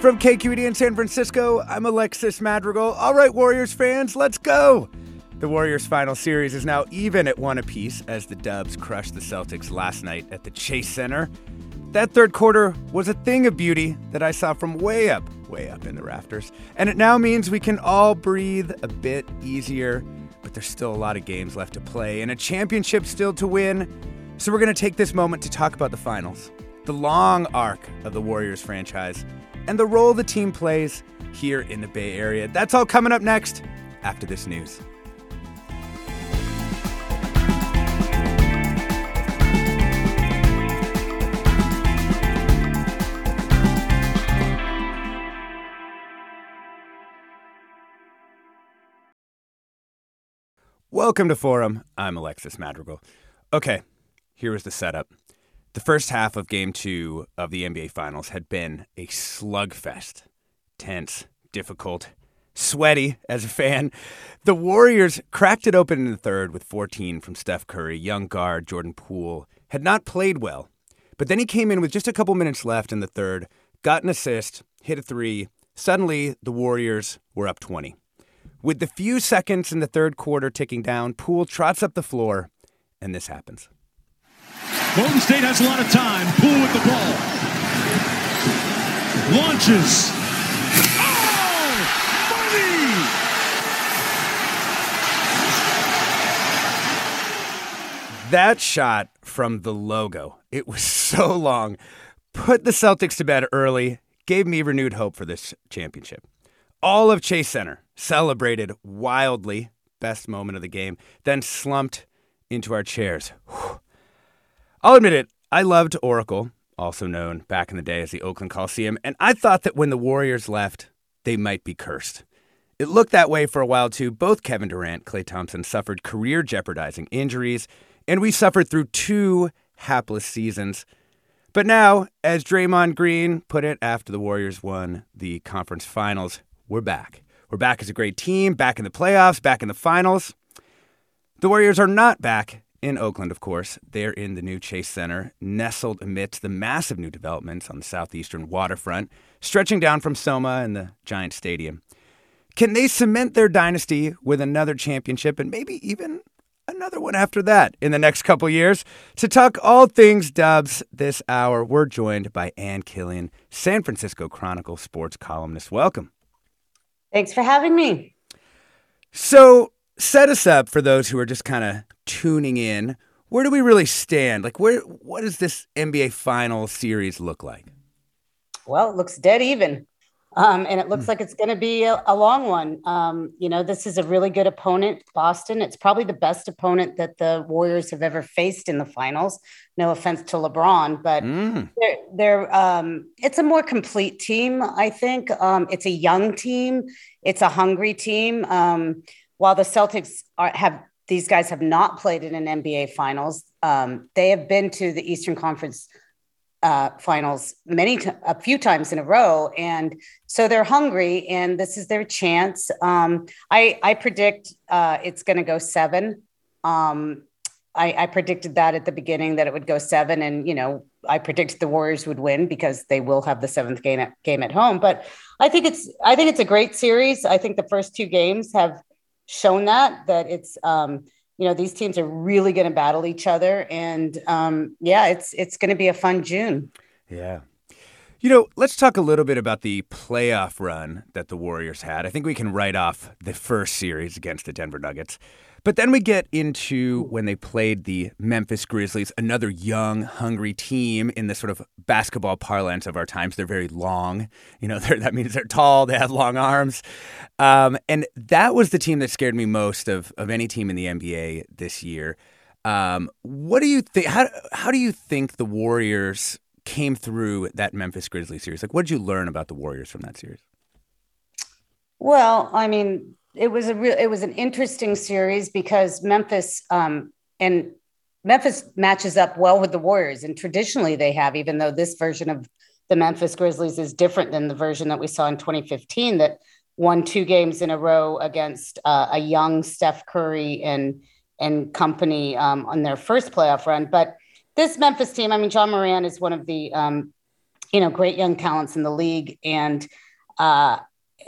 From KQED in San Francisco, I'm Alexis Madrigal. All right, Warriors fans, let's go. The Warriors' final series is now even at one apiece as the Dubs crushed the Celtics last night at the Chase Center. That third quarter was a thing of beauty that I saw from way up, way up in the rafters. And it now means we can all breathe a bit easier, but there's still a lot of games left to play and a championship still to win. So we're going to take this moment to talk about the finals, the long arc of the Warriors franchise and the role the team plays here in the Bay Area. That's all coming up next after this news. Welcome to Forum. I'm Alexis Madrigal. Okay, here is the setup. The first half of game two of the NBA Finals had been a slugfest. Tense, difficult, sweaty as a fan. The Warriors cracked it open in the third with 14 from Steph Curry. Young guard Jordan Poole had not played well, but then he came in with just a couple minutes left in the third, got an assist, hit a three. Suddenly, the Warriors were up 20. With the few seconds in the third quarter ticking down, Poole trots up the floor, and this happens. Golden State has a lot of time. Poole with the ball. Launches. Oh! Money! That shot from the logo, it was so long, put the Celtics to bed early, gave me renewed hope for this championship. All of Chase Center celebrated wildly, best moment of the game, then slumped into our chairs. Whew. I'll admit it, I loved Oracle, also known back in the day as the Oakland Coliseum, and I thought that when the Warriors left, they might be cursed. It looked that way for a while too. Both Kevin Durant, Klay Thompson suffered career jeopardizing injuries, and we suffered through two hapless seasons. But now, as Draymond Green put it after the Warriors won the conference finals, we're back. We're back as a great team, back in the playoffs, back in the finals. The Warriors are not back in Oakland, of course. They're in the new Chase Center, nestled amidst the massive new developments on the southeastern waterfront, stretching down from Soma and the Giant Stadium. Can they cement their dynasty with another championship and maybe even another one after that in the next couple years? To talk all things Dubs this hour, we're joined by Ann Killion, San Francisco Chronicle sports columnist. Welcome. Thanks for having me. So, set us up for those who are just kind of tuning in, where do we really stand? Like, where what does this NBA final series look like? Well, it looks dead even. Um, and it looks hmm. like it's going to be a, a, long one. Um, you know, this is a really good opponent, Boston. It's probably the best opponent that the Warriors have ever faced in the finals. No offense to LeBron, but mm. they're, they're um, it's a more complete team. I think um, it's a young team. It's a hungry team. Um, while the Celtics are, have these guys have not played in an NBA Finals. Um, they have been to the Eastern Conference uh, Finals many t- a few times in a row, and so they're hungry, and this is their chance. Um, I I predict uh, it's going to go seven. Um, I, I, predicted that at the beginning that it would go seven, and you know I predicted the Warriors would win because they will have the seventh game at, game at home. But I think it's I think it's a great series. I think the first two games have shown that that it's um, you know these teams are really going to battle each other, and um, yeah, it's it's going to be a fun June. Yeah. You know, let's talk a little bit about the playoff run that the Warriors had. I think we can write off the first series against the Denver Nuggets. But then we get into when they played the Memphis Grizzlies, another young, hungry team in the sort of basketball parlance of our times. They're very long. You know, that means they're tall, they have long arms. Um, and that was the team that scared me most of, of any team in the NBA this year. Um, what do you think? How, how do you think the Warriors came through that Memphis Grizzlies series? Like, what did you learn about the Warriors from that series? Well, I mean, it was a real it was an interesting series because Memphis um, and Memphis matches up well with the Warriors, and traditionally they have, even though this version of the Memphis Grizzlies is different than the version that we saw in 2015 that won two games in a row against uh, a young Steph Curry and and company um, on their first playoff run. But this Memphis team, I mean, Ja Morant is one of the um, you know great young talents in the league, and uh,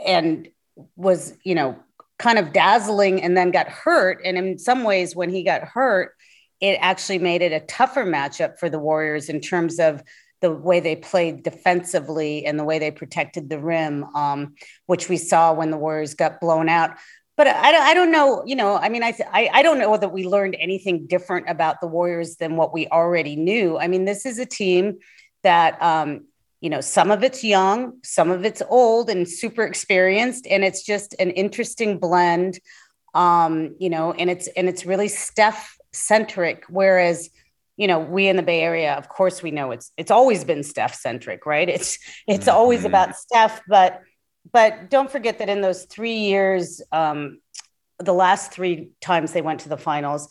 and was you know kind of dazzling and then got hurt. And in some ways, when he got hurt, it actually made it a tougher matchup for the Warriors in terms of the way they played defensively and the way they protected the rim, um, which we saw when the Warriors got blown out. But I, I don't know, you know, I mean, I, I, I don't know that we learned anything different about the Warriors than what we already knew. I mean, this is a team that um, you know some of it's young some of it's old and super experienced and it's just an interesting blend um you know and it's and it's really steph centric whereas you know we in the bay area of course we know it's it's always been steph centric right it's it's mm-hmm. always about steph but but don't forget that in those three years um the last three times they went to the finals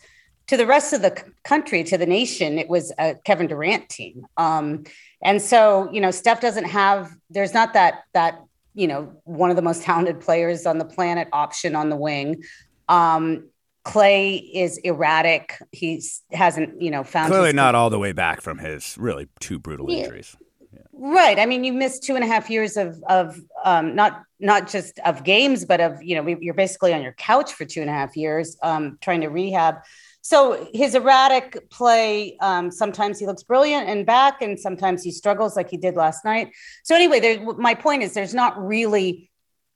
to the rest of the country, to the nation, it was a Kevin Durant team. Um, and so, you know, Steph doesn't have, there's not that, that, you know, one of the most talented players on the planet option on the wing. Um, Klay is erratic. He hasn't, you know, found clearly not all the way back from his really two brutal yeah. injuries. Yeah. Right. I mean, you missed two and a half years of of um, not not just of games, but of you know, you're basically on your couch for two and a half years um, trying to rehab so his erratic play um, sometimes he looks brilliant and back and sometimes he struggles like he did last night. So anyway there, my point is there's not really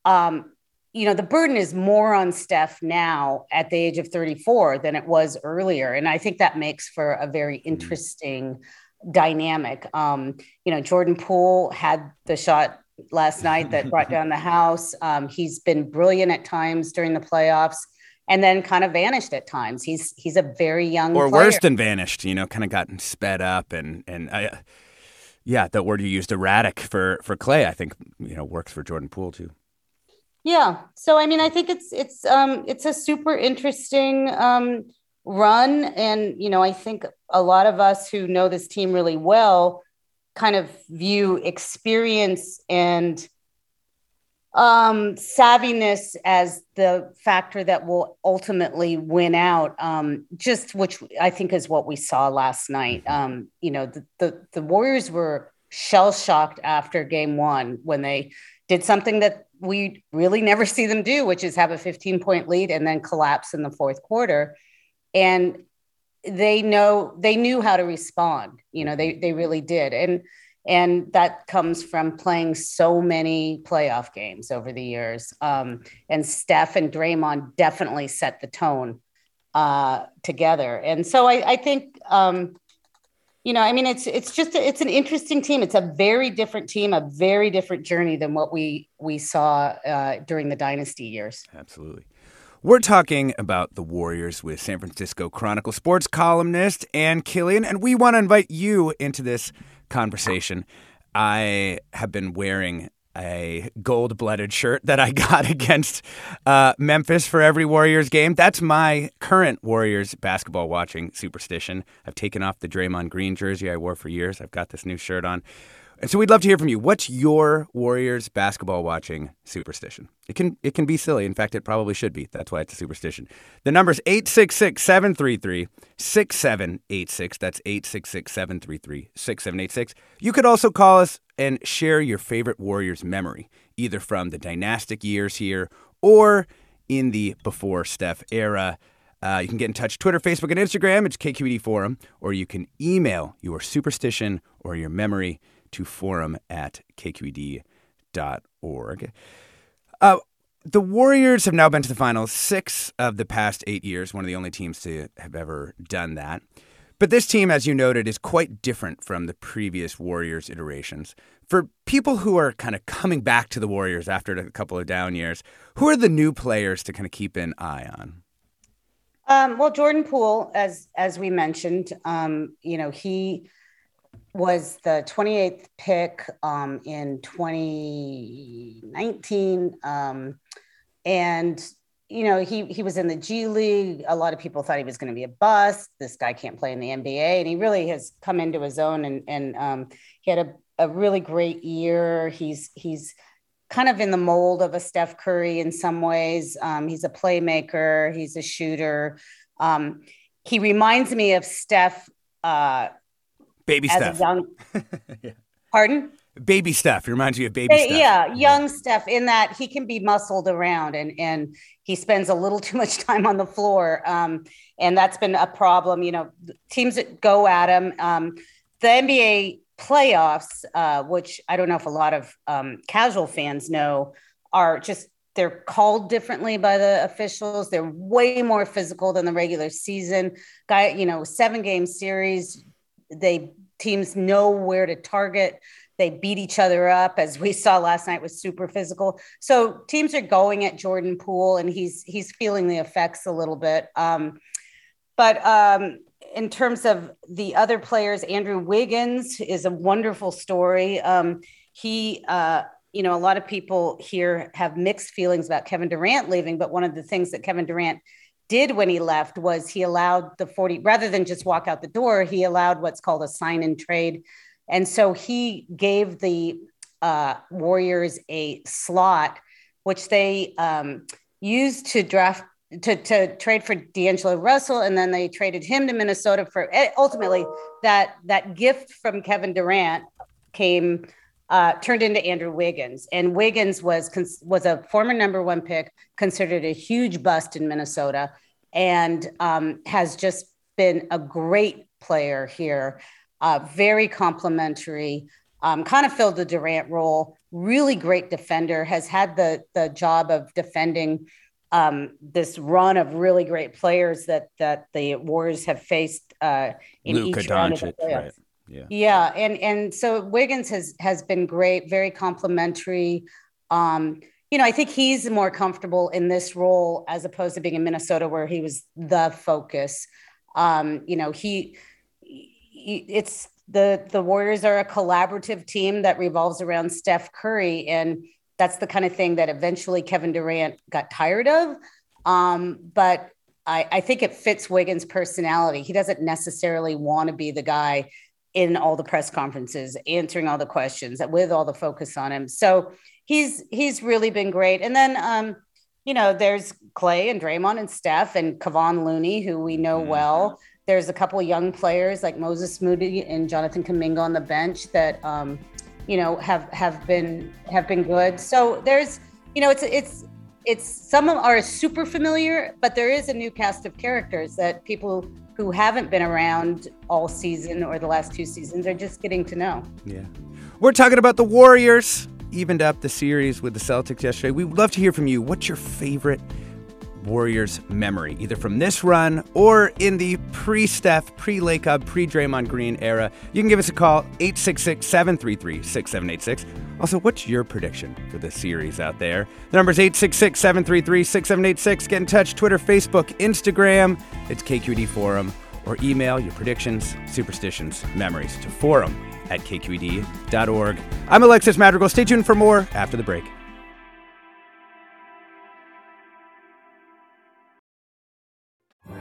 um, you know the burden is more on steph now at the age of 34 than it was earlier. And i think that makes for a very mm-hmm. interesting dynamic. Um, you know jordan poole had the shot last night that brought down the house. Um, he's been brilliant at times during the playoffs and then kind of vanished at times. He's he's a very young or player. worse than vanished. You know, kind of gotten sped up and and I, yeah, that word you used erratic for for Klay. I think you know works for Jordan Poole too. Yeah. So I mean, I think it's it's um it's a super interesting um run, and you know, I think a lot of us who know this team really well kind of view experience and um, savviness as the factor that will ultimately win out. Um, just which I think is what we saw last night. Mm-hmm. Um, you know, the, the, the Warriors were shell shocked after game one when they did something that we really never see them do, which is have a 15 point lead and then collapse in the fourth quarter. And they know they knew how to respond. You know, they they really did. And and that comes from playing so many playoff games over the years. Um, and Steph and Draymond definitely set the tone uh, together. And so I, I think, um, you know, I mean, it's it's just it's an interesting team. It's a very different team, a very different journey than what we we saw uh, during the dynasty years. Absolutely. We're talking about the Warriors with San Francisco Chronicle sports columnist Ann Killion, and we want to invite you into this conversation. I have been wearing a gold blooded shirt that I got against uh, Memphis for every Warriors game. That's my current Warriors basketball watching superstition. I've taken off the Draymond Green jersey I wore for years. I've got this new shirt on. And so we'd love to hear from you. What's your Warriors basketball watching superstition? It can it can be silly. In fact, it probably should be. That's why it's a superstition. The number's 866-733-6786. That's 866-733-6786. You could also call us and share your favorite Warriors memory, either from the dynastic years here or in the before Steph era. Uh, you can get in touch Twitter, Facebook, and Instagram. It's KQED Forum. Or you can email your superstition or your memory to forum at kqed.org. Uh, the Warriors have now been to the finals six of the past eight years, one of the only teams to have ever done that. But this team, as you noted, is quite different from the previous Warriors iterations. For people who are kind of coming back to the Warriors after a couple of down years, who are the new players to kind of keep an eye on? Um, well, Jordan Poole, as as we mentioned, um, you know, he was the 28th pick um, in 2019. Um, and, you know, he, he was in the G League. A lot of people thought he was going to be a bust. This guy can't play in the NBA. And he really has come into his own and, and um, he had a, a really great year. He's, he's, kind of in the mold of a Steph Curry in some ways. Um, he's a playmaker, he's a shooter. Um, he reminds me of Steph uh, Baby as Steph. a young. Yeah. Pardon? Baby Steph. It reminds you of Baby Steph. Yeah, young Steph. In that he can be muscled around, and and he spends a little too much time on the floor, um, and that's been a problem. You know, teams that go at him. Um, the NBA playoffs, uh, which I don't know if a lot of um, casual fans know, are just they're called differently by the officials. They're way more physical than the regular season. Guy, you know, seven game series they teams know where to target. They beat each other up as we saw last night was super physical. So teams are going at jordan poole and he's he's feeling the effects a little bit. Um, but um, in terms of the other players andrew wiggins is a wonderful story. Um, he uh, you know a lot of people here have mixed feelings about kevin durant leaving but one of the things that kevin durant did when he left was he allowed the 40 rather than just walk out the door he allowed what's called a sign and trade. And so he gave the uh, warriors a slot which they um, used to draft to, to trade for D'Angelo Russell, and then they traded him to Minnesota for eh, ultimately that that gift from Kevin Durant came uh, turned into Andrew Wiggins, and Wiggins was was a former number one pick, considered a huge bust in Minnesota, and um, has just been a great player here. Uh, very complimentary, um, kind of filled the Durant role. Really great defender. Has had the the job of defending um, this run of really great players that that the Warriors have faced uh, in Luka each round of the playoffs. right. Yeah. Yeah, and and so Wiggins has has been great, very complimentary. Um, you know, I think he's more comfortable in this role as opposed to being in Minnesota where he was the focus. Um, you know, he, he it's the the Warriors are a collaborative team that revolves around Steph Curry and that's the kind of thing that eventually Kevin Durant got tired of. Um, but I, I think it fits Wiggins' personality. He doesn't necessarily want to be the guy in all the press conferences, answering all the questions with all the focus on him. So he's he's really been great. And then um, you know, there's Klay and Draymond and Steph and Kevon Looney, who we know Mhm. well. There's a couple of young players like Moses Moody and Jonathan Kuminga on the bench that um, you know have have been have been good. So there's you know it's it's it's some of are super familiar, but there is a new cast of characters that people who haven't been around all season or the last two seasons are just getting to know. Yeah. We're talking about the Warriors. Evened up the series with the Celtics yesterday. We'd love to hear from you. What's your favorite Warriors memory, either from this run or in the pre Steph, pre Lacob, pre Draymond Green era? You can give us a call, 866 733 6786. Also, what's your prediction for this series out there? The number's 866 733 6786. Get in touch, Twitter, Facebook, Instagram. It's KQED Forum. Or email your predictions, superstitions, memories to forum at kqed.org. I'm Alexis Madrigal. Stay tuned for more after the break.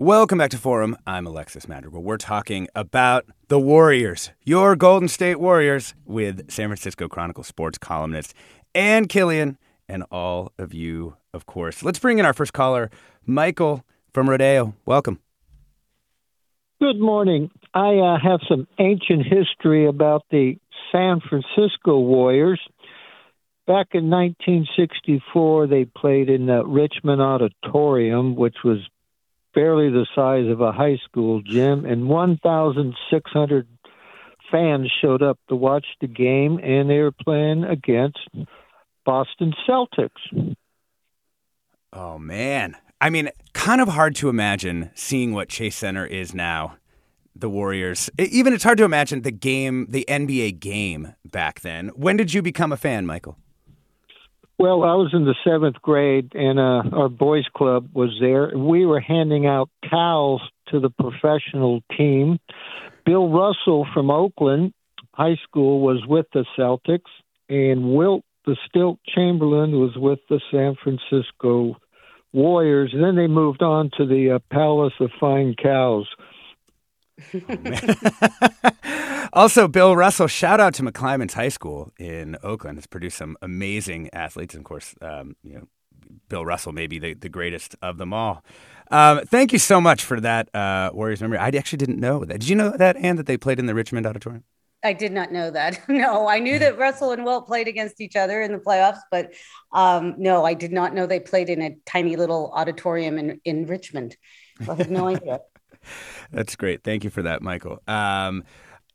Welcome back to Forum. I'm Alexis Madrigal. We're talking about the Warriors, your Golden State Warriors, with San Francisco Chronicle sports columnist and Killion and all of you, of course. Let's bring in our first caller, Michael from Rodeo. Welcome. Good morning. I uh, have some ancient history about the San Francisco Warriors. Back in 1964, they played in the Richmond Auditorium, which was barely the size of a high school gym, and 1,600 fans showed up to watch the game, and they were playing against Boston Celtics. Oh, man. I mean, kind of hard to imagine seeing what Chase Center is now. The Warriors. Even it's hard to imagine the game, the NBA game back then. When did you become a fan, Michael? Well, I was in the seventh grade, and uh, our boys' club was there. We were handing out towels to the professional team. Bill Russell from Oakland High School was with the Celtics, and Wilt the Stilt Chamberlain was with the San Francisco Warriors. And then they moved on to the uh, Palace of Fine Cows. also, Bill Russell, shout out to McClymonds High School in Oakland. It's produced some amazing athletes. And of course, um, you know, Bill Russell may be the, the greatest of them all. Um, thank you so much for that uh, Warriors memory. I actually didn't know that. Did you know that, Ann, that they played in the Richmond Auditorium? I did not know that. No, I knew that Russell and Wilt played against each other in the playoffs, but um, no, I did not know they played in a tiny little auditorium in, in Richmond. I had no idea. That's great. Thank you for that, Michael. Um,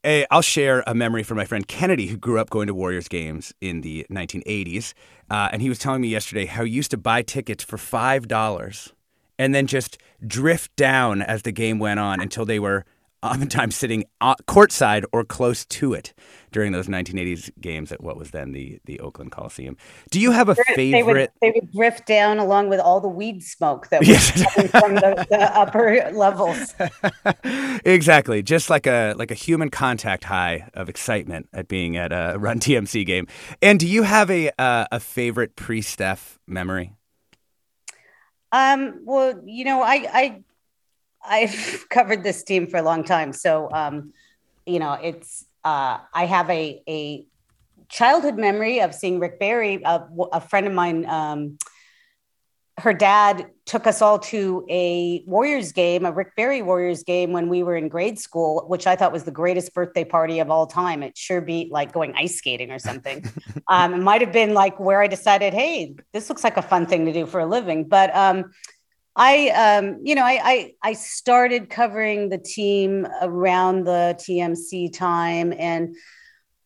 i I'll share a memory from my friend Kennedy, who grew up going to Warriors games in the 1980s. Uh, and he was telling me yesterday how he used to buy tickets for $5 and then just drift down as the game went on until they were oftentimes sitting courtside or close to it during those 1980s games at what was then the the Oakland Coliseum. Do you have a favorite? They would, they would drift down along with all the weed smoke that was yes. coming from the, the upper levels. exactly, just like a like a human contact high of excitement at being at a Run TMC game. And do you have a uh, a favorite pre-Steph memory? Um, well, you know, I, I I've covered this team for a long time, so um, you know it's uh, I have a a childhood memory of seeing Rick Barry. A, a friend of mine, um, her dad took us all to a Warriors game, a Rick Barry Warriors game when we were in grade school, which I thought was the greatest birthday party of all time. It sure beat like going ice skating or something. um, it might have been like where I decided, hey, this looks like a fun thing to do for a living, but. Um, I, um, you know, I, I, I started covering the team around the TMC time, and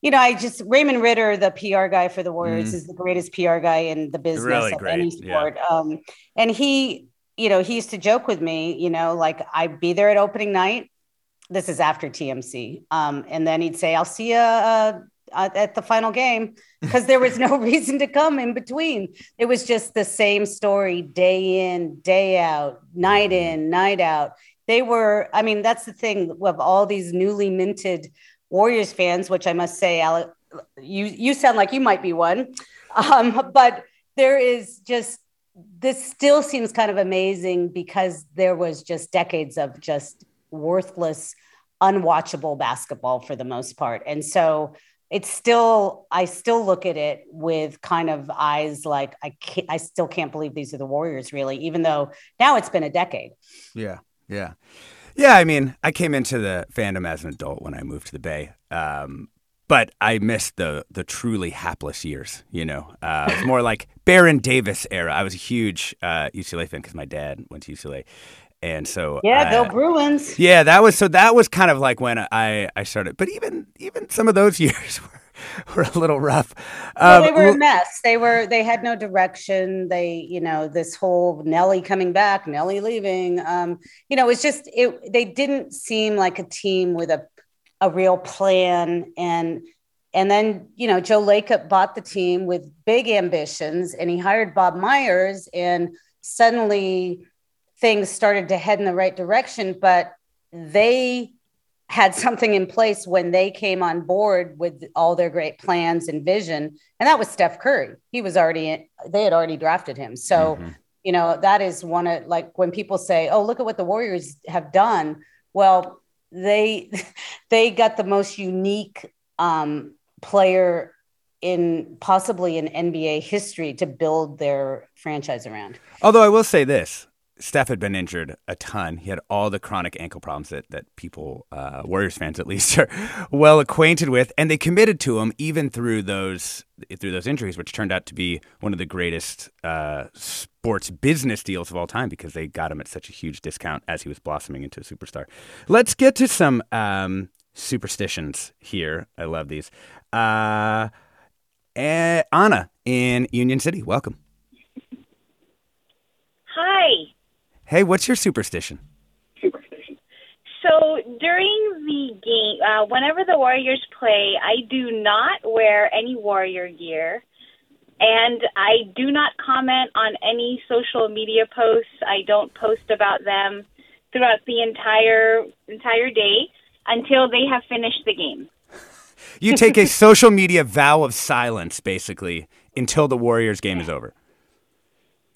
you know, I just Raymond Ridder, the PR guy for the Warriors, mm. is the greatest PR guy in the business really of great. any sport. Yeah. Um, and he, you know, he used to joke with me, you know, like I'd be there at opening night. This is after TMC, um, and then he'd say, "I'll see you uh, at the final game because there was no reason to come in between. It was just the same story day in, day out, night in, night out. They were, I mean, that's the thing of all these newly minted Warriors fans, which I must say, Alec, you you sound like you might be one, um, but there is just this still seems kind of amazing because there was just decades of just worthless unwatchable basketball for the most part. And so it's still I still look at it with kind of eyes like I can't, I still can't believe these are the Warriors really, even though now it's been a decade. Yeah, yeah, yeah. I mean, I came into the fandom as an adult when I moved to the Bay, um, but I missed the the truly hapless years. You know, uh, it was more like Baron Davis era. I was a huge uh, UCLA fan because my dad went to UCLA, and so yeah, uh, go Bruins. Yeah, that was so. That was kind of like when I I started. But even even some of those years were, were a little rough. Well, um, they were a mess. They were they had no direction. They you know this whole Nellie coming back, Nellie leaving. Um, you know, it's just it. They didn't seem like a team with a a real plan and. And then, you know, Joe Lacob bought the team with big ambitions and he hired Bob Myers. And suddenly things started to head in the right direction, but they had something in place when they came on board with all their great plans and vision. And that was Steph Curry. He was already, they had already drafted him. So, mm-hmm. you know, that is one of like when people say, oh, look at what the Warriors have done. Well, they, they got the most unique um, player in possibly in NBA history to build their franchise around. Although I will say this, Steph had been injured a ton. He had all the chronic ankle problems that, that people, uh, Warriors fans at least, are well acquainted with, and they committed to him even through those through those injuries, which turned out to be one of the greatest uh, sports business deals of all time because they got him at such a huge discount as he was blossoming into a superstar. Let's get to some um, superstitions here. I love these. Uh, Anna in Union City, welcome. Hi. Hey, what's your superstition? Superstition. So during the game, uh, whenever the Warriors play, I do not wear any Warrior gear, and I do not comment on any social media posts. I don't post about them throughout the entire entire day until they have finished the game. You take a social media vow of silence, basically, until the Warriors game is over.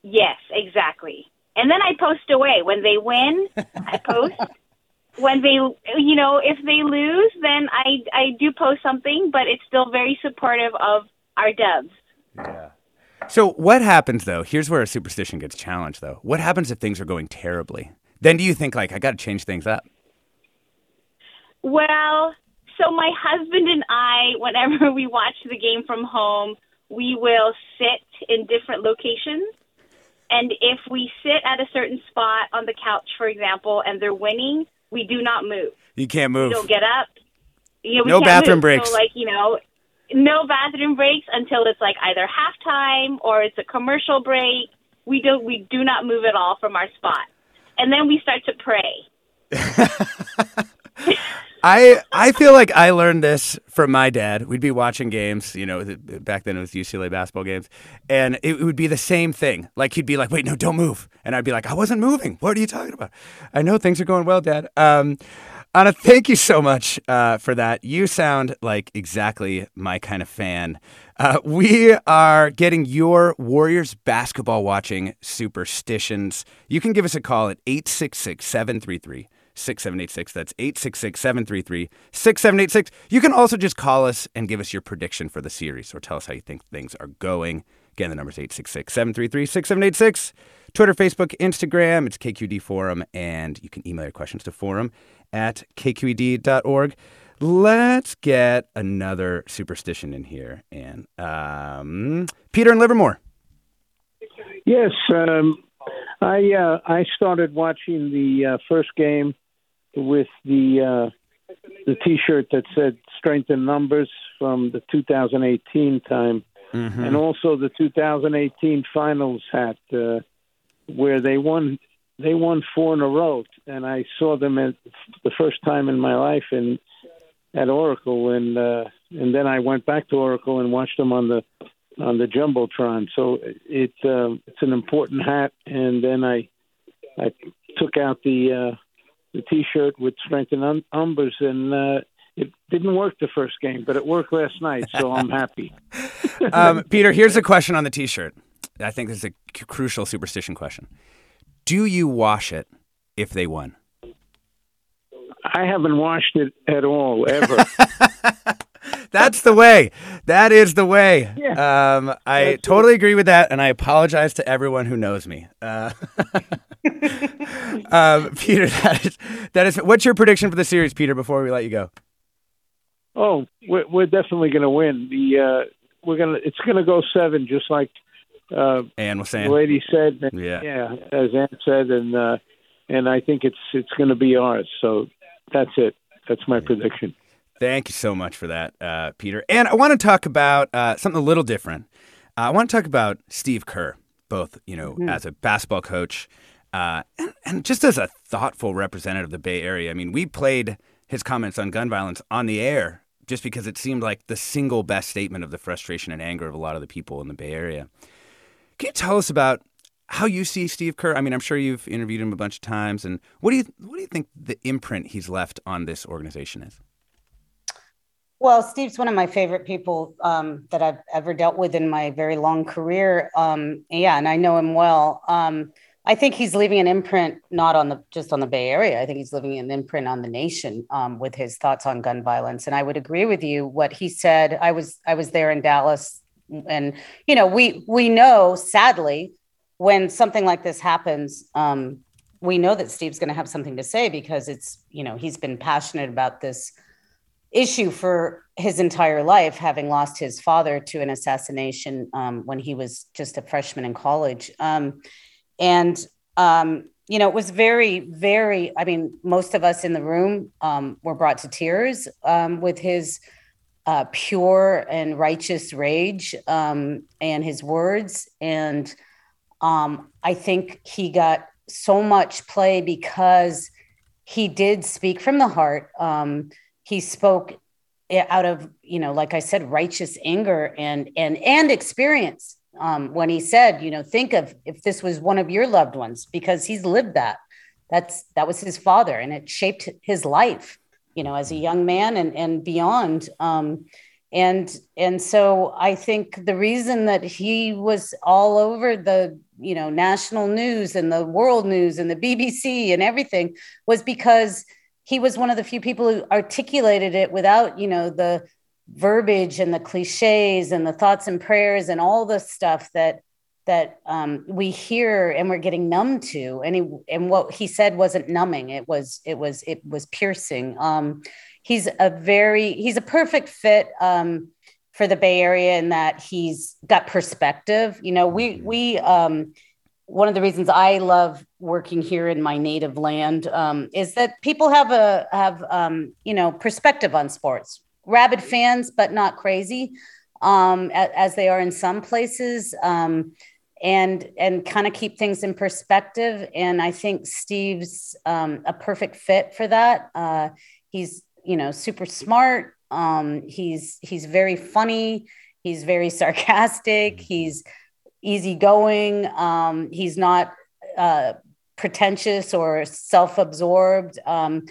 Yes, exactly and then I post away. When they win, I post. when they, you know, if they lose, then I I do post something, but it's still very supportive of our Dubs. Yeah. So what happens though? Here's where a superstition gets challenged though. What happens if things are going terribly? Then do you think like I got to change things up? Well, so my husband and I, whenever we watch the game from home, we will sit in different locations and if we sit at a certain spot on the couch, for example, and they're winning, we do not move. You can't move. We don't get up. You know, no bathroom move. breaks. So, like, you know, no bathroom breaks until it's like either halftime or it's a commercial break. We do we do not move at all from our spot. And then we start to pray. I I feel like I learned this from my dad. We'd be watching games, you know, back then it was UCLA basketball games, and it would be the same thing. Like he'd be like, "Wait, no, don't move," and I'd be like, "I wasn't moving. What are you talking about?" I know things are going well, Dad. Um, Anna, thank you so much uh, for that. You sound like exactly my kind of fan. Uh, we are getting your Warriors basketball watching superstitions. You can give us a call at 866 733 6786. That's 866 733 6786. You can also just call us and give us your prediction for the series or tell us how you think things are going. Again, the number is 866 733 6786. Twitter, Facebook, Instagram, it's KQED Forum, and you can email your questions to forum at kqed.org. Let's get another superstition in here. And um, Peter and Livermore. Yes, um, I uh, I started watching the uh, first game with the uh, the T-shirt that said "Strength in Numbers" from the 2018 time, mm-hmm. and also the 2018 Finals hat, uh, where they won they won four in a row, and I saw them at the first time in my life in at Oracle, and uh, and then I went back to Oracle and watched them on the on the jumbotron. So it uh, it's an important hat, and then I I took out the uh, the T-shirt with strength and numbers, and uh, it didn't work the first game, but it worked last night, so I'm happy. um, Peter, here's a question on the T-shirt. I think this is a c- crucial superstition question. Do you wash it if they won? I haven't washed it at all ever. That's the way. That is the way. Yeah. Um, I totally agree with that, and I apologize to everyone who knows me. Uh, um, Peter, that is that is. What's your prediction for the series, Peter? Before we let you go. oh, we're, we're definitely going to win. The uh, we're gonna. It's going to go seven, just like uh, Ann was the lady said. and- Yeah. yeah, as Ann said, and uh, and I think it's it's going to be ours. So that's it. That's my prediction. Thank you so much for that, uh, Peter. And I want to talk about uh, something a little different. Uh, I want to talk about Steve Kerr, both you know as a basketball coach uh, and, and just as a thoughtful representative of the Bay Area. I mean, we played his comments on gun violence on the air just because it seemed like the single best statement of the frustration and anger of a lot of the people in the Bay Area. Can you tell us about how you see Steve Kerr? I mean, I'm sure you've interviewed him a bunch of times, and what do you what do you think the imprint he's left on this organization is? Well, Steve's one of my favorite people um, that I've ever dealt with in my very long career. Um, yeah, and I know him well. Um, I think he's leaving an imprint not on the just on the Bay Area. I think he's leaving an imprint on the nation um, with his thoughts on gun violence. And I would agree with you. What he said, I was I was there in Dallas, and you know we we know sadly when something like this happens. Um, we know that Steve's going to have something to say because it's you know he's been passionate about this issue for his entire life, having lost his father to an assassination um, when he was just a freshman in college. Um, and, um, you know, it was very, very, I mean, most of us in the room um, were brought to tears um, with his uh, pure and righteous rage um, and his words. And I think he got so much play because he did speak from the heart. He spoke out of, you know, like I said, righteous anger and and and experience. Um, when he said, you know, think of if this was one of your loved ones, because he's lived that. That's that was his father, and it shaped his life, you know, as a young man and and beyond. Um, and and so I think the reason that he was all over the you know national news and the world news and the BBC and everything was because he was one of the few people who articulated it without you know the verbiage and the cliches and the thoughts and prayers and all the stuff that that um, we hear and we're getting numb to. And he and what he said wasn't numbing. It was it was it was piercing. Um, he's a very he's a perfect fit um, for the bay area in that he's got perspective. You know we we um, one of the reasons I love working here in my native land um, is that people have a have um, you know perspective on sports. Rabid fans, but not crazy, um, as, as they are in some places, um, and and kind of keep things in perspective. And I think Steve's um, a perfect fit for that. Uh, he's you know super smart. Um, he's he's very funny. He's very sarcastic. He's easygoing. Um, he's not uh, pretentious or self-absorbed. Um,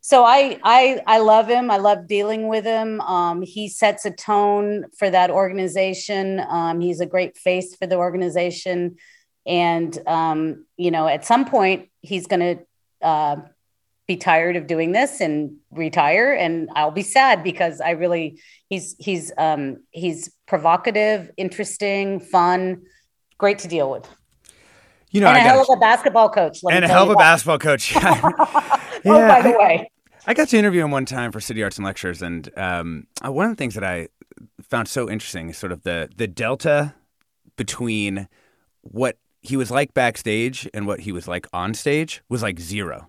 so I, I I love him. I love dealing with him. Um, he sets a tone for that organization. Um, he's a great face for the organization, and um, you know, at some point, he's going to uh, be tired of doing this and retire, and I'll be sad because I really he's he's um, he's provocative, interesting, fun, great to deal with. You know, and a I hell gotta- of a basketball coach. and a hell of a that. basketball coach. Oh, by the way. I got to interview him one time for City Arts and Lectures, and um, uh, one of the things that I found so interesting is sort of the the delta between what he was like backstage and what he was like on stage was like zero.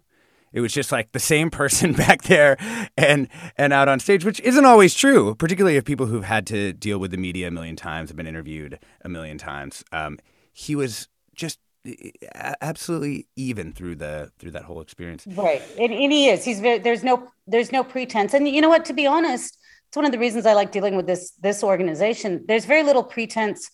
It was just like the same person back there and and out on stage, which isn't always true, particularly if people who've had to deal with the media a million times have been interviewed a million times. Um, he was just absolutely even through the through that whole experience. Right, and, and he is. He's very. There's no. There's no pretense. And you know what? To be honest, it's one of the reasons I like dealing with this this organization. There's very little pretense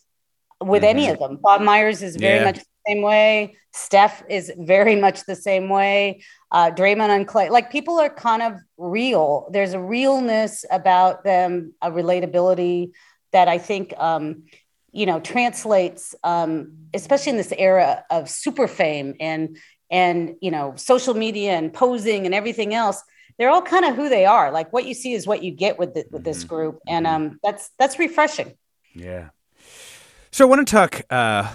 with any of them. Bob Myers is very Yeah. much same way. Steph is very much the same way. Uh, Draymond and Klay, like people are kind of real. There's a realness about them, a relatability that I think, um, you know, translates, um, especially in this era of super fame and and you know social media and posing and everything else. they're all kind of who they are. Like what you see is what you get with the, with this Mm-hmm. group, and um, that's that's refreshing. Yeah. So I want to talk uh,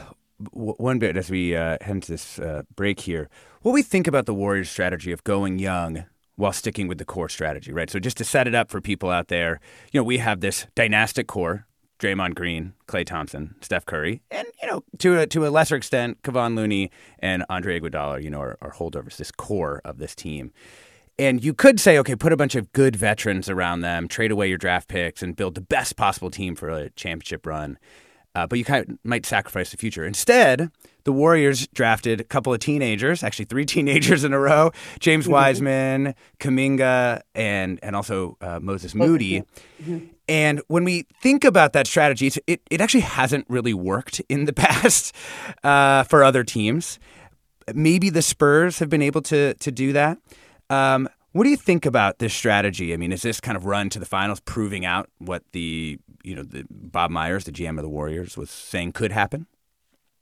one bit as we uh, head into this uh, break here. What we think about the Warriors' strategy of going young while sticking with the core strategy, right? So just to set it up for people out there, you know, we have this dynastic core: Draymond Green, Klay Thompson, Steph Curry, and you know, to a, to a lesser extent, Kevon Looney and Andre Iguodala. You know, are, are holdovers. This core of this team. And you could say, okay, put a bunch of good veterans around them, trade away your draft picks, and build the best possible team for a championship run. Uh, but you kind might sacrifice the future. Instead, the Warriors drafted a couple of teenagers, actually three teenagers in a row: James Wiseman, Kuminga, and and also uh, Moses Moody. And when we think about that strategy, it it actually hasn't really worked in the past uh, for other teams. Maybe the Spurs have been able to to do that. Um, what do you think about this strategy? I mean, is this kind of run to the finals proving out what the you know the Bob Myers, the GM of the Warriors, was saying could happen?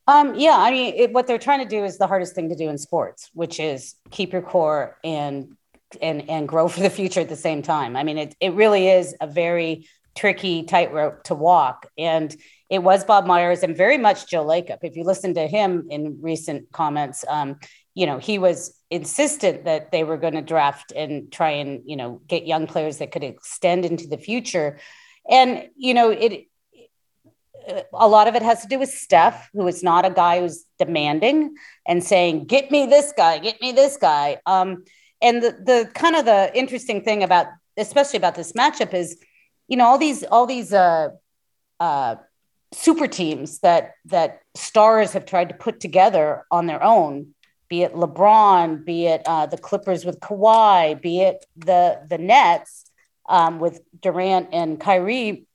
Um, yeah, I mean, it, what they're trying to do is the hardest thing to do in sports, which is keep your core and and and grow for the future at the same time. I mean, it it really is a very tricky tightrope to walk, and it was Bob Myers and very much Joe Lacob. If you listen to him in recent comments, um, you know, he was insistent that they were going to draft and try and you know get young players that could extend into the future, and you know it a lot of it has to do with Steph, who is not a guy who's demanding and saying, "Get me this guy, get me this guy." Um, and the the kind of the interesting thing about, especially about this matchup, is, you know, all these all these uh, uh, super teams that that stars have tried to put together on their own, be it LeBron, be it uh, the Clippers with Kawhi, be it the the Nets um, with Durant and Kyrie.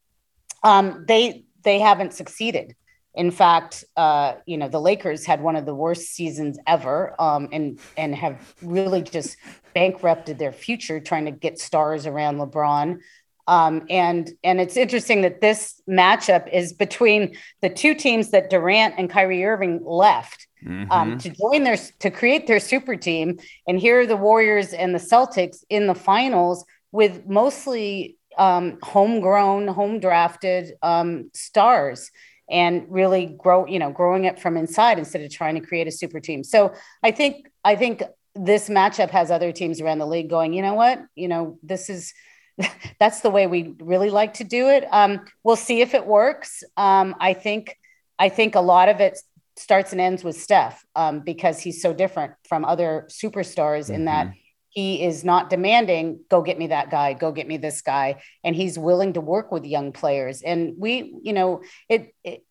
Um, they they haven't succeeded. In fact, uh, you know the Lakers had one of the worst seasons ever, um, and and have really just bankrupted their future trying to get stars around LeBron. Um, and and it's interesting that this matchup is between the two teams that Durant and Kyrie Irving left um, to join their to create their super team, and here are the Warriors and the Celtics in the finals with mostly um, homegrown, home drafted um, stars and really grow, you know, growing it from inside instead of trying to create a super team. So I think, I think this matchup has other teams around the league going, you know what, you know, this is, that's the way we really like to do it. Um, we'll see if it works. Um, I think, I think a lot of it starts and ends with Steph um, because he's so different from other superstars in that he is not demanding go get me that guy go get me this guy and he's willing to work with young players. And we you know it, it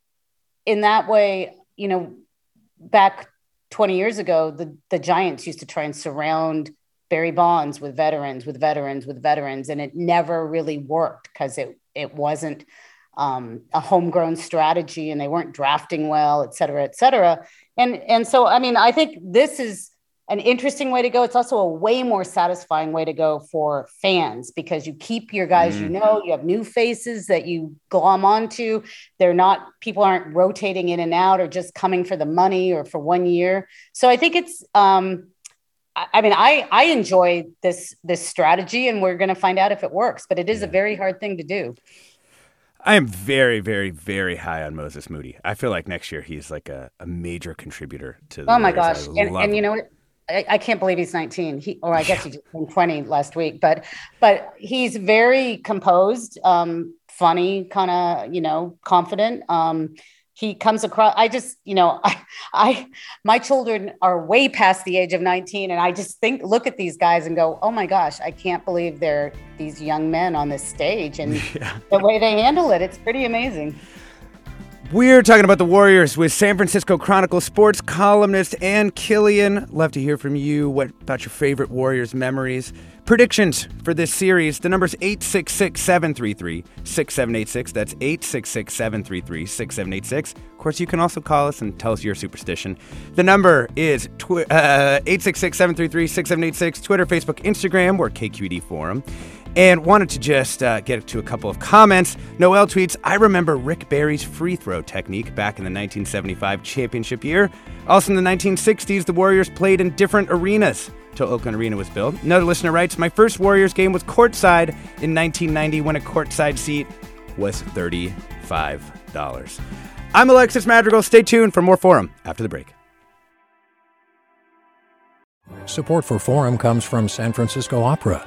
in that way you know back 20 years ago the the giants used to try and surround barry bonds with veterans with veterans with veterans and it never really worked because it it wasn't um, a homegrown strategy and they weren't drafting well et cetera et cetera. And and so i mean i think this is an interesting way to go. It's also a way more satisfying way to go for fans because you keep your guys you know, you have new faces that you glom onto. They're not, people aren't rotating in and out or just coming for the money or for one year. So I think it's, um, I mean, I, I enjoy this, this strategy and we're going to find out if it works, but it is a very hard thing to do. I am very, very, very high on Moses Moody. I feel like next year he's like a, a major contributor to the Oh my Warriors. gosh. And, and you know what? I, I can't believe he's 19. He, or I guess he just turned 20 last week, but, but he's very composed, um, funny, kind of, you know, confident. Um, he comes across, I just, you know, I, I, my children are way past the age of 19. And I just think, look at these guys and go, oh my gosh, I can't believe they're these young men on this stage and the way they handle it. It's pretty amazing. We're talking about the Warriors with San Francisco Chronicle sports columnist Ann Killion. Love to hear from you. What about your favorite Warriors memories? Predictions for this series. The number's 866 733 6786. That's 866 733 6786. Of course, you can also call us and tell us your superstition. The number is uh, 866 733 6786. Twitter, Facebook, Instagram, or KQED Forum. And wanted to just uh, get to a couple of comments. Noel tweets, I remember Rick Barry's free throw technique back in the 1975 championship year. Also in the 1960s, the Warriors played in different arenas. till Oakland Arena was built. Another listener writes, My first Warriors game was courtside in 1990 when a courtside seat was $35. I'm Alexis Madrigal. Stay tuned for more Forum after the break. Support for Forum comes from San Francisco Opera.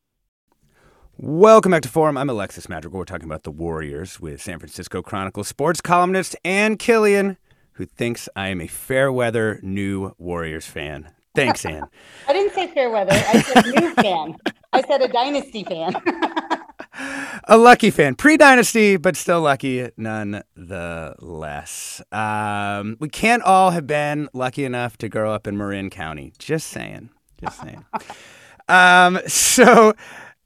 Welcome back to Forum. I'm Alexis Madrigal. We're talking about the Warriors with San Francisco Chronicle sports columnist Ann Killion, who thinks I am a fair weather new Warriors fan. Thanks, Ann. I didn't say fair weather. I said new fan. I said a dynasty fan. a lucky fan, pre-dynasty, but still lucky nonetheless. Um, we can't all have been lucky enough to grow up in Marin County. Just saying. Just saying. um, so.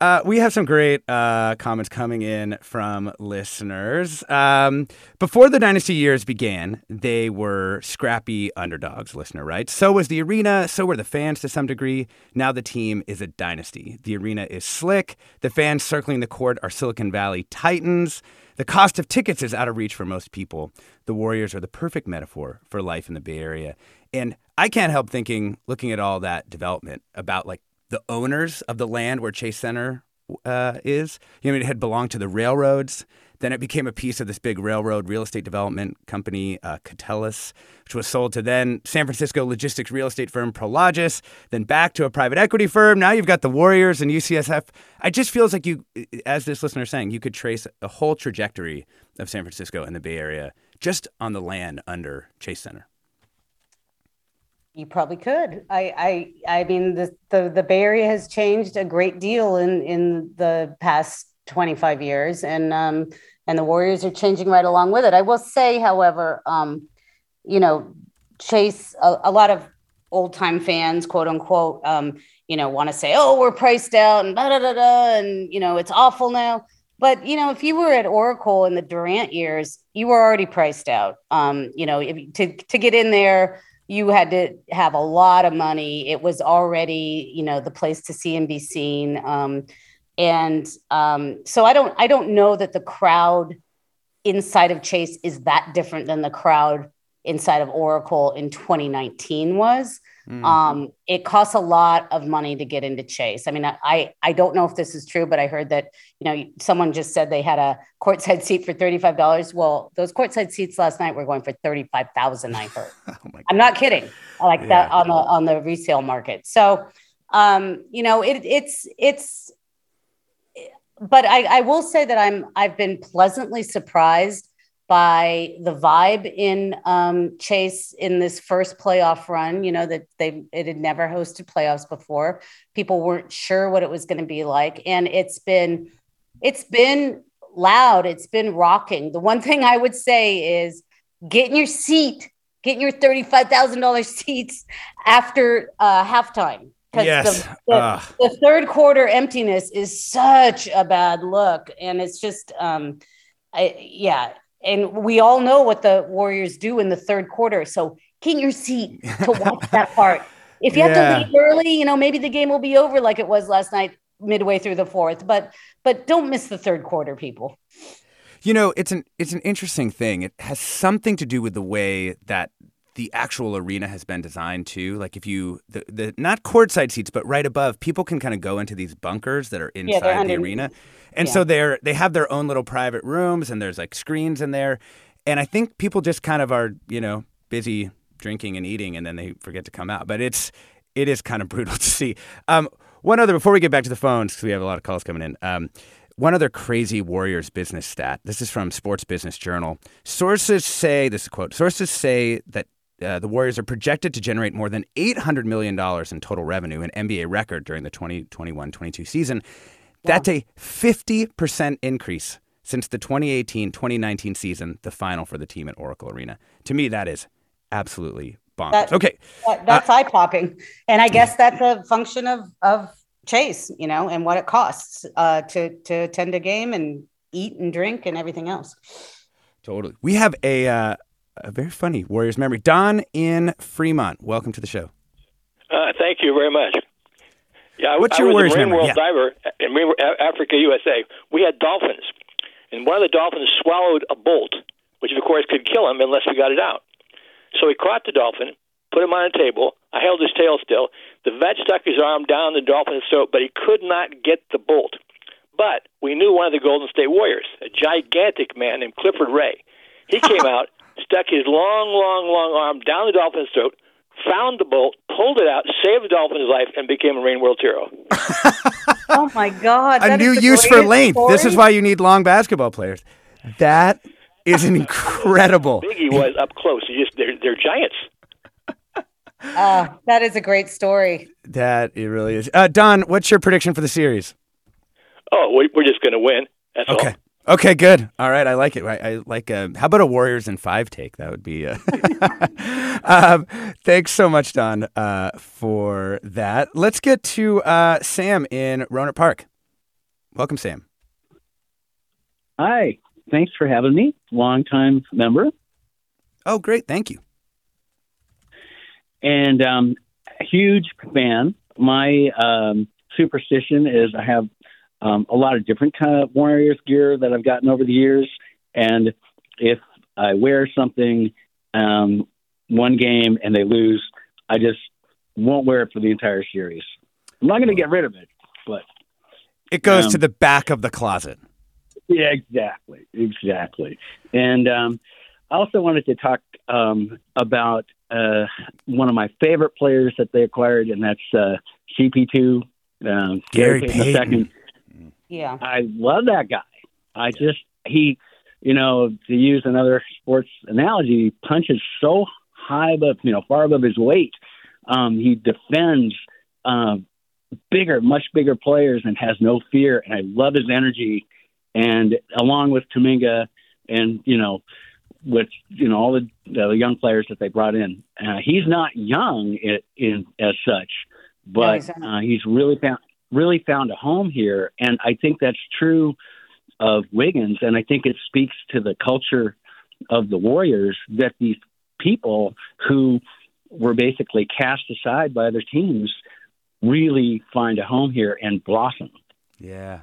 Uh, we have some great uh, comments coming in from listeners. Um, before the Dynasty years began, they were scrappy underdogs, listener right? So was the arena, so were the fans to some degree. Now the team is a dynasty. The arena is slick. The fans circling the court are Silicon Valley Titans. The cost of tickets is out of reach for most people. The Warriors are the perfect metaphor for life in the Bay Area. And I can't help thinking, looking at all that development, about like the owners of the land where Chase Center uh, is. You know, it had belonged to the railroads. Then it became a piece of this big railroad real estate development company, uh, which was sold to then San Francisco logistics real estate firm Prologis, then back to a private equity firm. Now you've got the Warriors and UCSF. It just feels like you, as this listener is saying, you could trace a whole trajectory of San Francisco and the Bay Area just on the land under Chase Center. You probably could. I, I, I mean, the, the the Bay Area has changed a great deal in in the past 25 years, and um, and the Warriors are changing right along with it. I will say, however, um, you know, Chase, a, a lot of old time fans, quote unquote, um, you know, want to say, oh, we're priced out and da da da da, and you know, it's awful now. But you know, if you were at Oracle in the Durant years, you were already priced out. Um, you know, if, to to get in there you had to have a lot of money. It was already, you know, the place to see and be seen. Um, and um, so I don't, I don't know that the crowd inside of Chase is that different than the crowd inside of Oracle in 2019 was. Mm. Um, it costs a lot of money to get into Chase. I mean, I, I don't know if this is true, but I heard that you know someone just said they had a courtside seat for thirty five dollars. Well, those courtside seats last night were going for thirty five thousand. I heard. oh I'm not kidding. I Like yeah. that on the on the resale market. So, um, you know, it, it's it's. But I, I will say that I'm I've been pleasantly surprised by the vibe in um, Chase in this first playoff run. You know that they it had never hosted playoffs before. People weren't sure what it was going to be like, and it's been it's been loud. It's been rocking. The one thing I would say is get in your seat, get in your thirty five thousand dollars seats after uh, halftime. Yes. The, the, the, third quarter emptiness is such a bad look, and it's just um, I, yeah, and we all know what the Warriors do in the third quarter. So get in your seat to watch that part. If you yeah. have to leave early, you know, maybe the game will be over like it was last night, midway through the fourth. But but don't miss the third quarter, people. You know, it's an it's an interesting thing. It has something to do with the way that the actual arena has been designed too. Like if you the, the not courtside seats, but right above, people can kind of go into these bunkers that are inside yeah, the arena. And yeah. so they're they have their own little private rooms and there's like screens in there. And I think people just kind of are, you know, busy drinking and eating and then they forget to come out. But it's it is kind of brutal to see. Um, one other before we get back to the phones because we have a lot of calls coming in. Um, one other crazy Warriors business stat. This is from Sports Business Journal. Sources say, this is a quote, sources say that uh, the Warriors are projected to generate more than $800 million in total revenue, an NBA record during the 2021 22 season. That's a 50% increase since the 2018 2019 season, the final for the team at Oracle Arena. To me, that is absolutely bonkers. That- okay. That, that's eye popping, and I guess that's a function of of Chase, you know, and what it costs uh, to to attend a game and eat and drink and everything else. Totally. We have a, uh, a very funny Warriors memory. Don in Fremont, welcome to the show. Uh, thank you very much. Yeah, I, What's I your was Warriors a Marine memory? World Yeah. diver in Marine, Africa, USA. We had dolphins, and one of the dolphins swallowed a bolt, which of course could kill him unless we got it out. So we caught the dolphin, put him on a table. I held his tail still. The vet stuck his arm down the dolphin's throat, but he could not get the bolt. But we knew one of the Golden State Warriors, a gigantic man named Clifford Ray. He came out, stuck his long, long, long arm down the dolphin's throat, found the bolt, pulled it out, saved the dolphin's life, and became a Marine World hero. Oh my God! a new use for greatest length. This is why you need long basketball players. That is an incredible. Biggie was up close. He just they're, they're giants. Uh, that is a great story. That it really is. Uh, Don, what's your prediction for the series? Oh, we, we're just going to win. That's all. Okay. Good. All right, I like it. I, I like. Uh, how about a Warriors in five take? That would be. Uh, um, thanks so much, Don, uh, for that. Let's get to uh, Sam in Rohnert Park. Welcome, Sam. Hi. Thanks for having me. Longtime member. Oh, great. Thank you. And um, huge fan. My um, superstition is I have um, a lot of different kind of Warriors gear that I've gotten over the years. And if I wear something um, one game and they lose, I just won't wear it for the entire series. I'm not going to get rid of it, but It goes Um, to the back of the closet. Yeah, exactly, exactly. And um, I also wanted to talk um, about uh, one of my favorite players that they acquired, and that's uh, GP2, um, Gary the Payton. Yeah. I love that guy. I just he, you know, to use another sports analogy, he punches so high above, you know, far above his weight. Um, he defends um, bigger, much bigger players, and has no fear. And I love his energy. And along with Kuminga, and you know, with you know all the, the young players that they brought in, uh, he's not young in, in as such, but he's uh, he's really found really found a home here, and I think that's true of Wiggins, and I think it speaks to the culture of the Warriors that these people who were basically cast aside by other teams really find a home here and blossom. Yeah.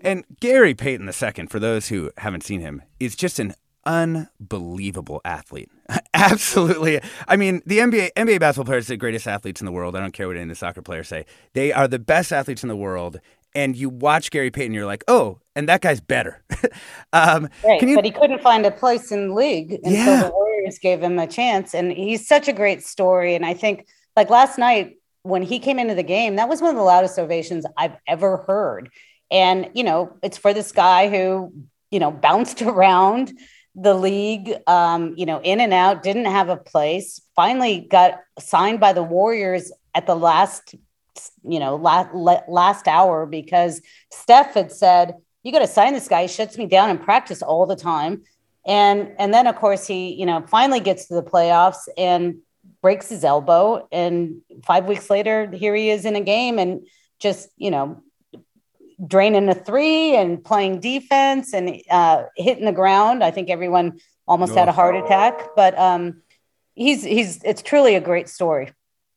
And Gary Payton II, for those who haven't seen him, is just an unbelievable athlete. Absolutely. I mean, the NBA NBA basketball players are the greatest athletes in the world. I don't care what any of the soccer players say. They are the best athletes in the world. And you watch Gary Payton, you're like, oh, and that guy's better. um, Right, you, but he couldn't find a place in the league until Yeah. the Warriors gave him a chance. And he's such a great story. And I think, like last night when he came into the game, that was one of the loudest ovations I've ever heard. And you know, it's for this guy who you know bounced around the league, um, you know, in and out, didn't have a place. Finally, got signed by the Warriors at the last you know last last hour because Steph had said you got to sign this guy he shuts me down in practice all the time and and then of course he you know finally gets to the playoffs and breaks his elbow and 5 weeks later here he is in a game and just you know draining a 3 and playing defense and uh hitting the ground. I think everyone almost had a heart attack but um he's he's it's truly a great story.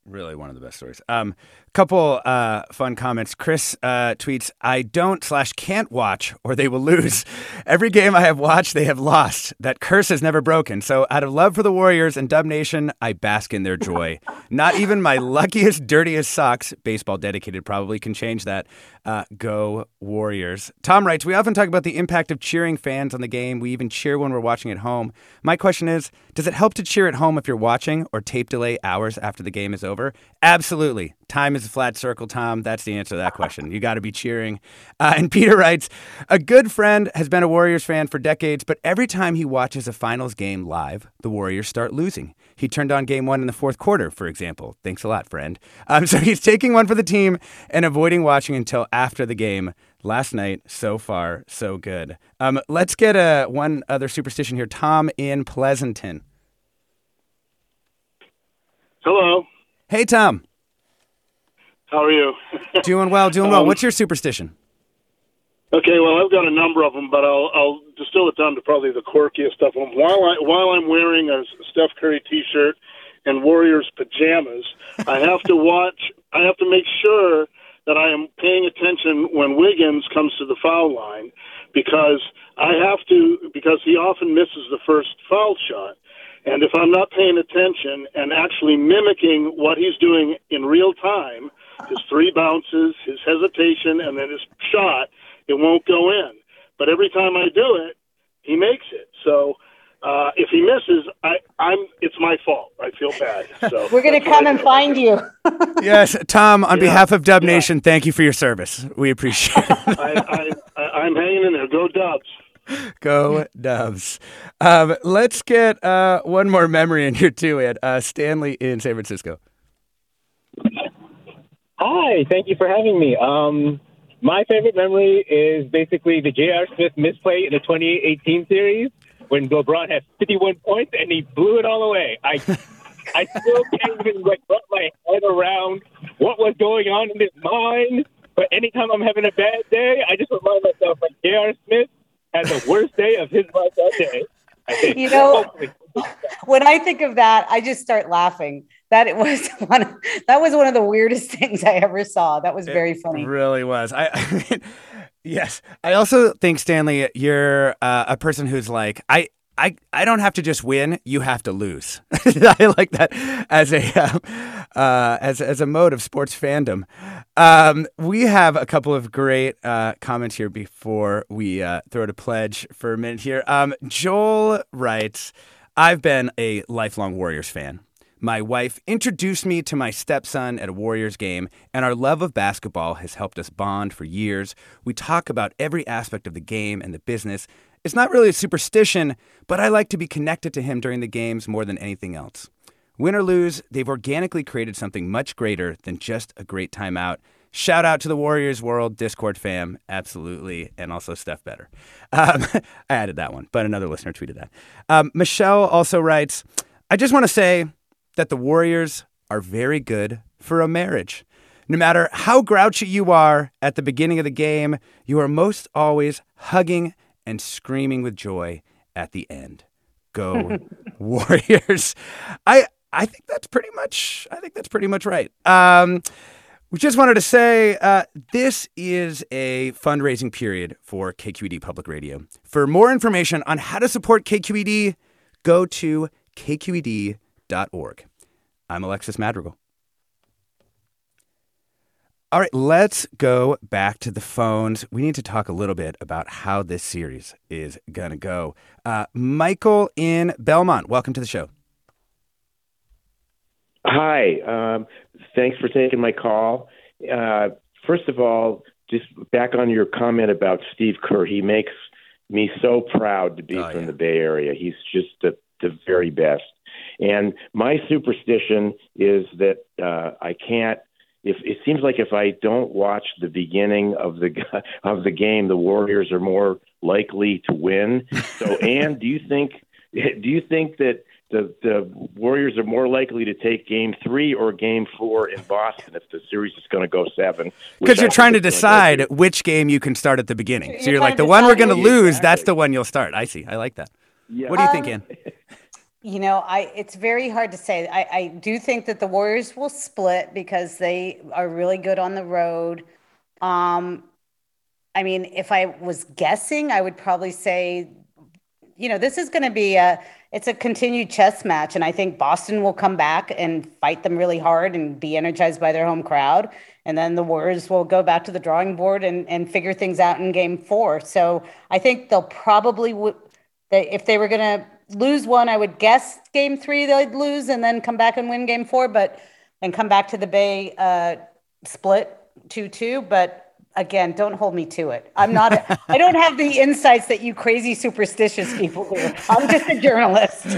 Really one of the best stories. Um, couple uh, fun comments. Chris uh, tweets, I don't slash can't watch or they will lose. Every game I have watched, they have lost. That curse is never broken. So out of love for the Warriors and Dub Nation, I bask in their joy. Not even my luckiest, dirtiest socks, baseball dedicated probably, can change that. Uh, go Warriors. Tom writes, we often talk about the impact of cheering fans on the game. We even cheer when we're watching at home. My question is, does it help to cheer at home if you're watching or tape delay hours after the game is over? Absolutely. Time is a flat circle, Tom? That's the answer to that question. You got to be cheering. Uh, and Peter writes A good friend has been a Warriors fan for decades, but every time he watches a finals game live, the Warriors start losing. He turned on game one in the fourth quarter, for example. Thanks a lot, friend. Um, so he's taking one for the team and avoiding watching until after the game. Last night, so far, so good. Um, let's get a, one other superstition here. Tom in Pleasanton. Hello. Hey, Tom. How are you? doing well, doing well. Um, What's your superstition? Okay, well, I've got a number of them, but I'll I'll distill it down to probably the quirkiest stuff. While I while I'm wearing a Steph Curry T-shirt and Warriors pajamas, I have to watch. I have to make sure that I am paying attention when Wiggins comes to the foul line, because I have to because he often misses the first foul shot. And if I'm not paying attention and actually mimicking what he's doing in real time, his three bounces, his hesitation, and then his shot, it won't go in. But every time I do it, he makes it. So uh, if he misses, I, I'm it's my fault. I feel bad. So We're going to come and find you. yes, Tom, on Yeah, behalf of Dub Nation, thank you for your service. We appreciate it. I, I, I, I'm hanging in there. Go Dubs. Go Dubs. Um, let's get uh, one more memory in here, too, Ed. Uh, Stanley in San Francisco. Hi, thank you for having me. Um, my favorite memory is basically the J.R. Smith misplay in the 2018 series when LeBron had 51 points and he blew it all away. I I still can't even like wrap my head around what was going on in his mind. But anytime I'm having a bad day, I just remind myself like J.R. Smith had the worst day of his life that day. I think. You know, when I think of that, I just start laughing. That it was one. Of, that was one of the weirdest things I ever saw. That was very funny. Really was. I, I mean, yes. I also think Stanley, you're uh, a person who's like, I, I, I don't have to just win. You have to lose. I like that as a uh, uh, as as a mode of sports fandom. Um, we have a couple of great uh, comments here before we uh, throw to pledge for a minute here. Um, Joel writes, "I've been a lifelong Warriors fan." My wife introduced me to my stepson at a Warriors game, and our love of basketball has helped us bond for years. We talk about every aspect of the game and the business. It's not really a superstition, but I like to be connected to him during the games more than anything else. Win or lose, they've organically created something much greater than just a great timeout. Shout out to the Warriors World Discord fam, absolutely, and also Steph Better. Um, I added that one, but another listener tweeted that. Um, Michelle also writes, I just want to say that the Warriors are very good for a marriage. No matter how grouchy you are at the beginning of the game, you are most always hugging and screaming with joy at the end. Go Warriors. I I think that's pretty much I think that's pretty much right. Um, we just wanted to say uh, this is a fundraising period for KQED Public Radio. For more information on how to support KQED, go to kqed.org. I'm Alexis Madrigal. All right, let's go back to the phones. We need to talk a little bit about how this series is going to go. Uh, Michael in Belmont, welcome to the show. Hi. Um, thanks for taking my call. Uh, first of all, just back on your comment about Steve Kerr, he makes me so proud to be Oh, from the Bay Area. He's just the, the very best. And my superstition is that uh, I can't. If it seems like if I don't watch the beginning of the of the game, the Warriors are more likely to win. So, Ann, do you think do you think that the the Warriors are more likely to take Game Three or Game Four in Boston if the series is going to go seven? Because you're trying to it's gonna go decide which game you can start at the beginning. So You're you're like, the one we're going to which- lose, that's the one you'll start. I see. I like that. Yeah. What do you think, Um, Ann? You know, I it's very hard to say. I, I do think that the Warriors will split because they are really good on the road. Um, I mean, if I was guessing, I would probably say, you know, this is going to be a it's a continued chess match, and I think Boston will come back and fight them really hard and be energized by their home crowd, and then the Warriors will go back to the drawing board and and figure things out in Game Four. So I think they'll probably they if they were going to lose one, I would guess game three they'd lose and then come back and win game four, but and come back to the Bay uh, split 2 2, but again, don't hold me to it. I'm not, a, I don't have the insights that you crazy superstitious people do. I'm just a journalist.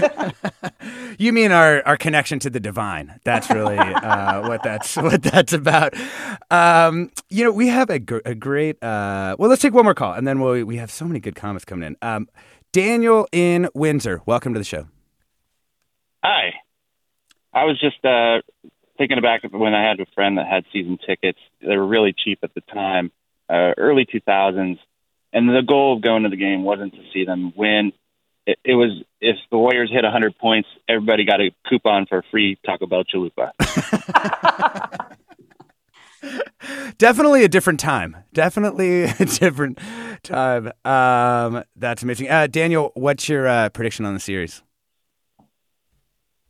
you mean our, our connection to the divine. That's really uh, what that's what that's about. Um, you know, we have a, gr- a great, uh, well, let's take one more call and then we'll, we have so many good comments coming in. Um, Daniel in Windsor, welcome to the show. Hi. I was just uh, thinking back when I had a friend that had season tickets. They were really cheap at the time, uh, early 2000s, and the goal of going to the game wasn't to see them win. It, it was if the Warriors hit 100 points, everybody got a coupon for a free Taco Bell chalupa. Definitely a different time. Definitely a different time. Um, that's amazing. Uh, Daniel, what's your uh, prediction on the series?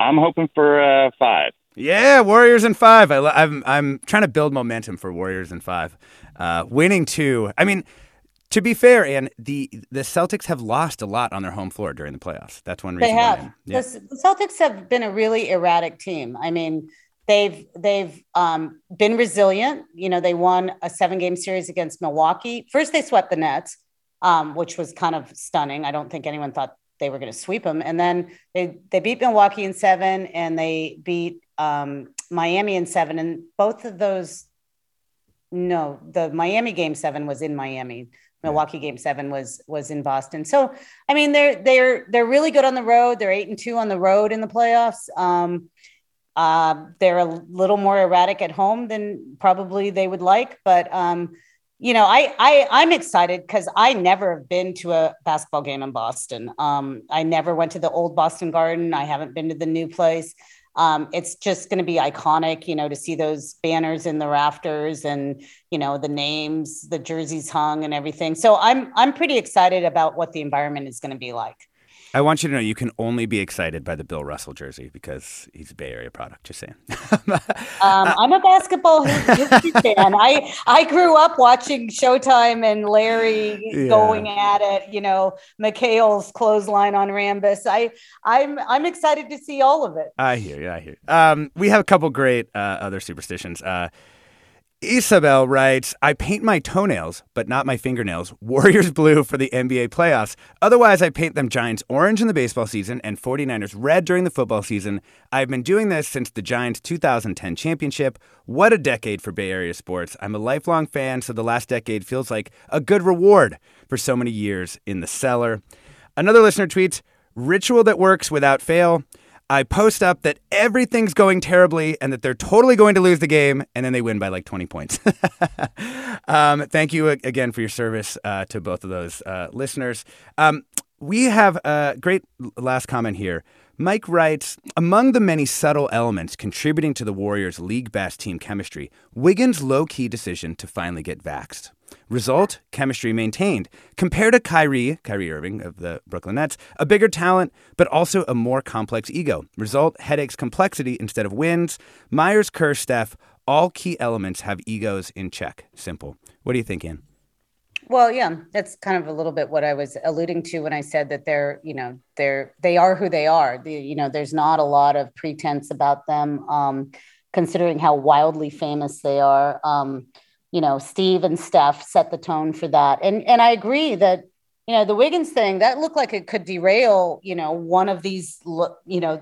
I'm hoping for uh, five. Yeah, Warriors in five. I, am I'm, I'm trying to build momentum for Warriors in five. Uh, winning two. I mean, to be fair, and the the Celtics have lost a lot on their home floor during the playoffs. That's one reason. They have. Yeah. The, the Celtics have been a really erratic team. I mean, they've they've um, been resilient. You know, they won a seven game series against Milwaukee. First, they swept the Nets, um, which was kind of stunning. I don't think anyone thought they were going to sweep them. And then they they beat Milwaukee in seven, and they beat um, Miami in seven, and both of those. No, the Miami game seven was in Miami. Milwaukee game seven was was in Boston. So I mean they're they're they're really good on the road. They're eight and two on the road in the playoffs. Um, uh, they're a little more erratic at home than probably they would like, but um, you know I I I'm excited because I never have been to a basketball game in Boston. Um, I never went to the old Boston Garden. I haven't been to the new place um, it's just going to be iconic, you know, to see those banners in the rafters and you know the names, the jerseys hung, and everything. So I'm I'm pretty excited about what the environment is going to be like. I want you to know you can only be excited by the Bill Russell jersey because he's a Bay Area product. Just saying. um, I'm a basketball history fan. I I grew up watching Showtime and Larry yeah. going at it. You know, McHale's clothesline on Rambis. I I'm I'm excited to see all of it. I hear you. I hear. You. Um, we have a couple great uh, other superstitions. Uh, Isabel writes, I paint my toenails, but not my fingernails, Warriors blue for the NBA playoffs. Otherwise, I paint them Giants orange in the baseball season and 49ers red during the football season. I've been doing this since the Giants 2010 championship. What a decade for Bay Area sports. I'm a lifelong fan, so the last decade feels like a good reward for so many years in the cellar. Another listener tweets, Ritual that works without fail. I post up that everything's going terribly and that they're totally going to lose the game, and then they win by like 20 points. um, thank you again for your service uh, to both of those uh, listeners. Um, we have a great last comment here. Mike writes Among the many subtle elements contributing to the Warriors' league best team chemistry, Wiggins' low key decision to finally get vaxxed. Result, chemistry maintained. Compared to Kyrie, Kyrie Irving of the Brooklyn Nets, a bigger talent, but also a more complex ego. Result, headaches complexity instead of wins. Myers, Kerr, Steph, all key elements have egos in check. Simple. What do you think, Ann? Well, yeah, that's kind of a little bit what I was alluding to when I said that they're, you know, they're they are who they are. The, you know, there's not a lot of pretense about them, um, considering how wildly famous they are. Um, you know, Steve and Steph set the tone for that. And and I agree that you know the Wiggins thing that looked like it could derail you know one of these you know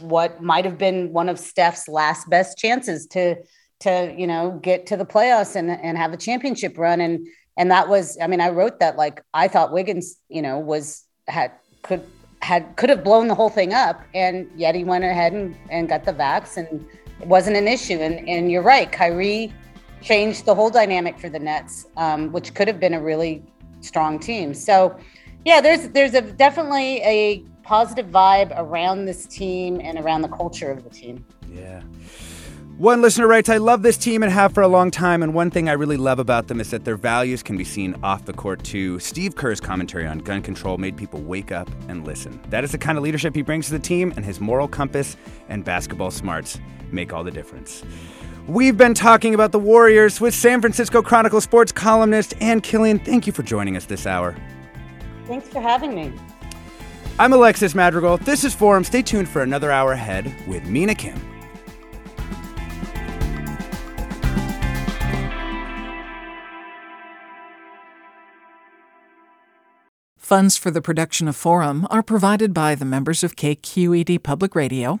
what might have been one of Steph's last best chances to to you know get to the playoffs and and have a championship run. And and that was I mean I wrote that like I thought Wiggins you know was had could had could have blown the whole thing up. And yet he went ahead and, and got the vax and it wasn't an issue. And and you're right Kyrie changed the whole dynamic for the Nets, um, which could have been a really strong team. So, yeah, there's there's a definitely a positive vibe around this team and around the culture of the team. Yeah. One listener writes, I love this team and have for a long time, and one thing I really love about them is that their values can be seen off the court too. Steve Kerr's commentary on gun control made people wake up and listen. That is the kind of leadership he brings to the team, and his moral compass and basketball smarts make all the difference. We've been talking about the Warriors with San Francisco Chronicle sports columnist Ann Killion. Thank you for joining us this hour. Thanks for having me. I'm Alexis Madrigal. This is Forum. Stay tuned for another hour ahead with Mina Kim. Funds for the production of Forum are provided by the members of KQED Public Radio